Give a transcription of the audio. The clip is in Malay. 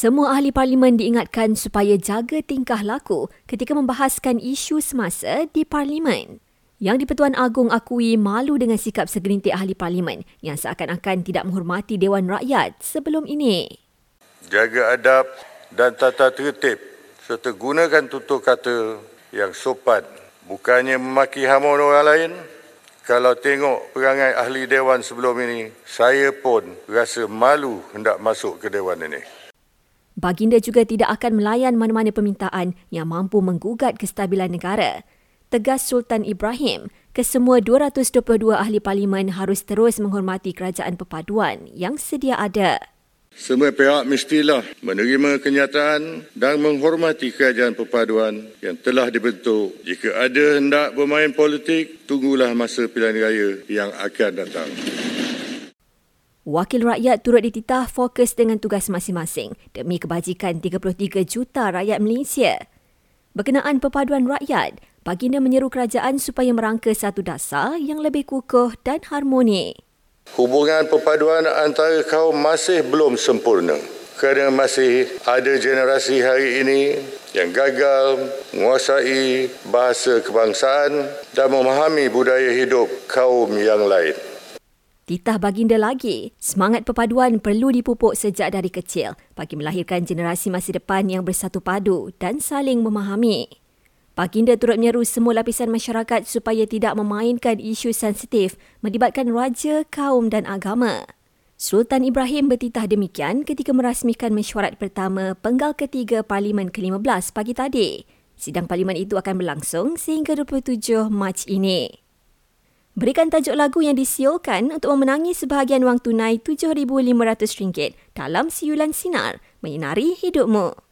Semua ahli parlimen diingatkan supaya jaga tingkah laku ketika membahaskan isu semasa di parlimen. Yang di-Pertuan Agong akui malu dengan sikap segelintir ahli parlimen yang seakan-akan tidak menghormati Dewan Rakyat sebelum ini. Jaga adab dan tata tertib serta gunakan tutur kata yang sopan. Bukannya memaki hamun orang lain. Kalau tengok perangai ahli Dewan sebelum ini, saya pun rasa malu hendak masuk ke Dewan ini. Baginda juga tidak akan melayan mana-mana permintaan yang mampu menggugat kestabilan negara. Tegas Sultan Ibrahim, kesemua 222 ahli parlimen harus terus menghormati kerajaan perpaduan yang sedia ada. Semua pihak mestilah menerima kenyataan dan menghormati kerajaan perpaduan yang telah dibentuk. Jika ada hendak bermain politik, tunggulah masa pilihan raya yang akan datang. Wakil rakyat turut dititah fokus dengan tugas masing-masing demi kebajikan 33 juta rakyat Malaysia. Berkenaan perpaduan rakyat, baginda menyeru kerajaan supaya merangka satu dasar yang lebih kukuh dan harmoni. Hubungan perpaduan antara kaum masih belum sempurna kerana masih ada generasi hari ini yang gagal menguasai bahasa kebangsaan dan memahami budaya hidup kaum yang lain. Titah baginda lagi, semangat perpaduan perlu dipupuk sejak dari kecil bagi melahirkan generasi masa depan yang bersatu padu dan saling memahami. Baginda turut menyeru semua lapisan masyarakat supaya tidak memainkan isu sensitif melibatkan raja, kaum dan agama. Sultan Ibrahim bertitah demikian ketika merasmikan mesyuarat pertama penggal ketiga Parlimen ke-15 pagi tadi. Sidang Parlimen itu akan berlangsung sehingga 27 Mac ini. Berikan tajuk lagu yang disiulkan untuk memenangi sebahagian wang tunai RM7,500 dalam siulan sinar menyinari hidupmu.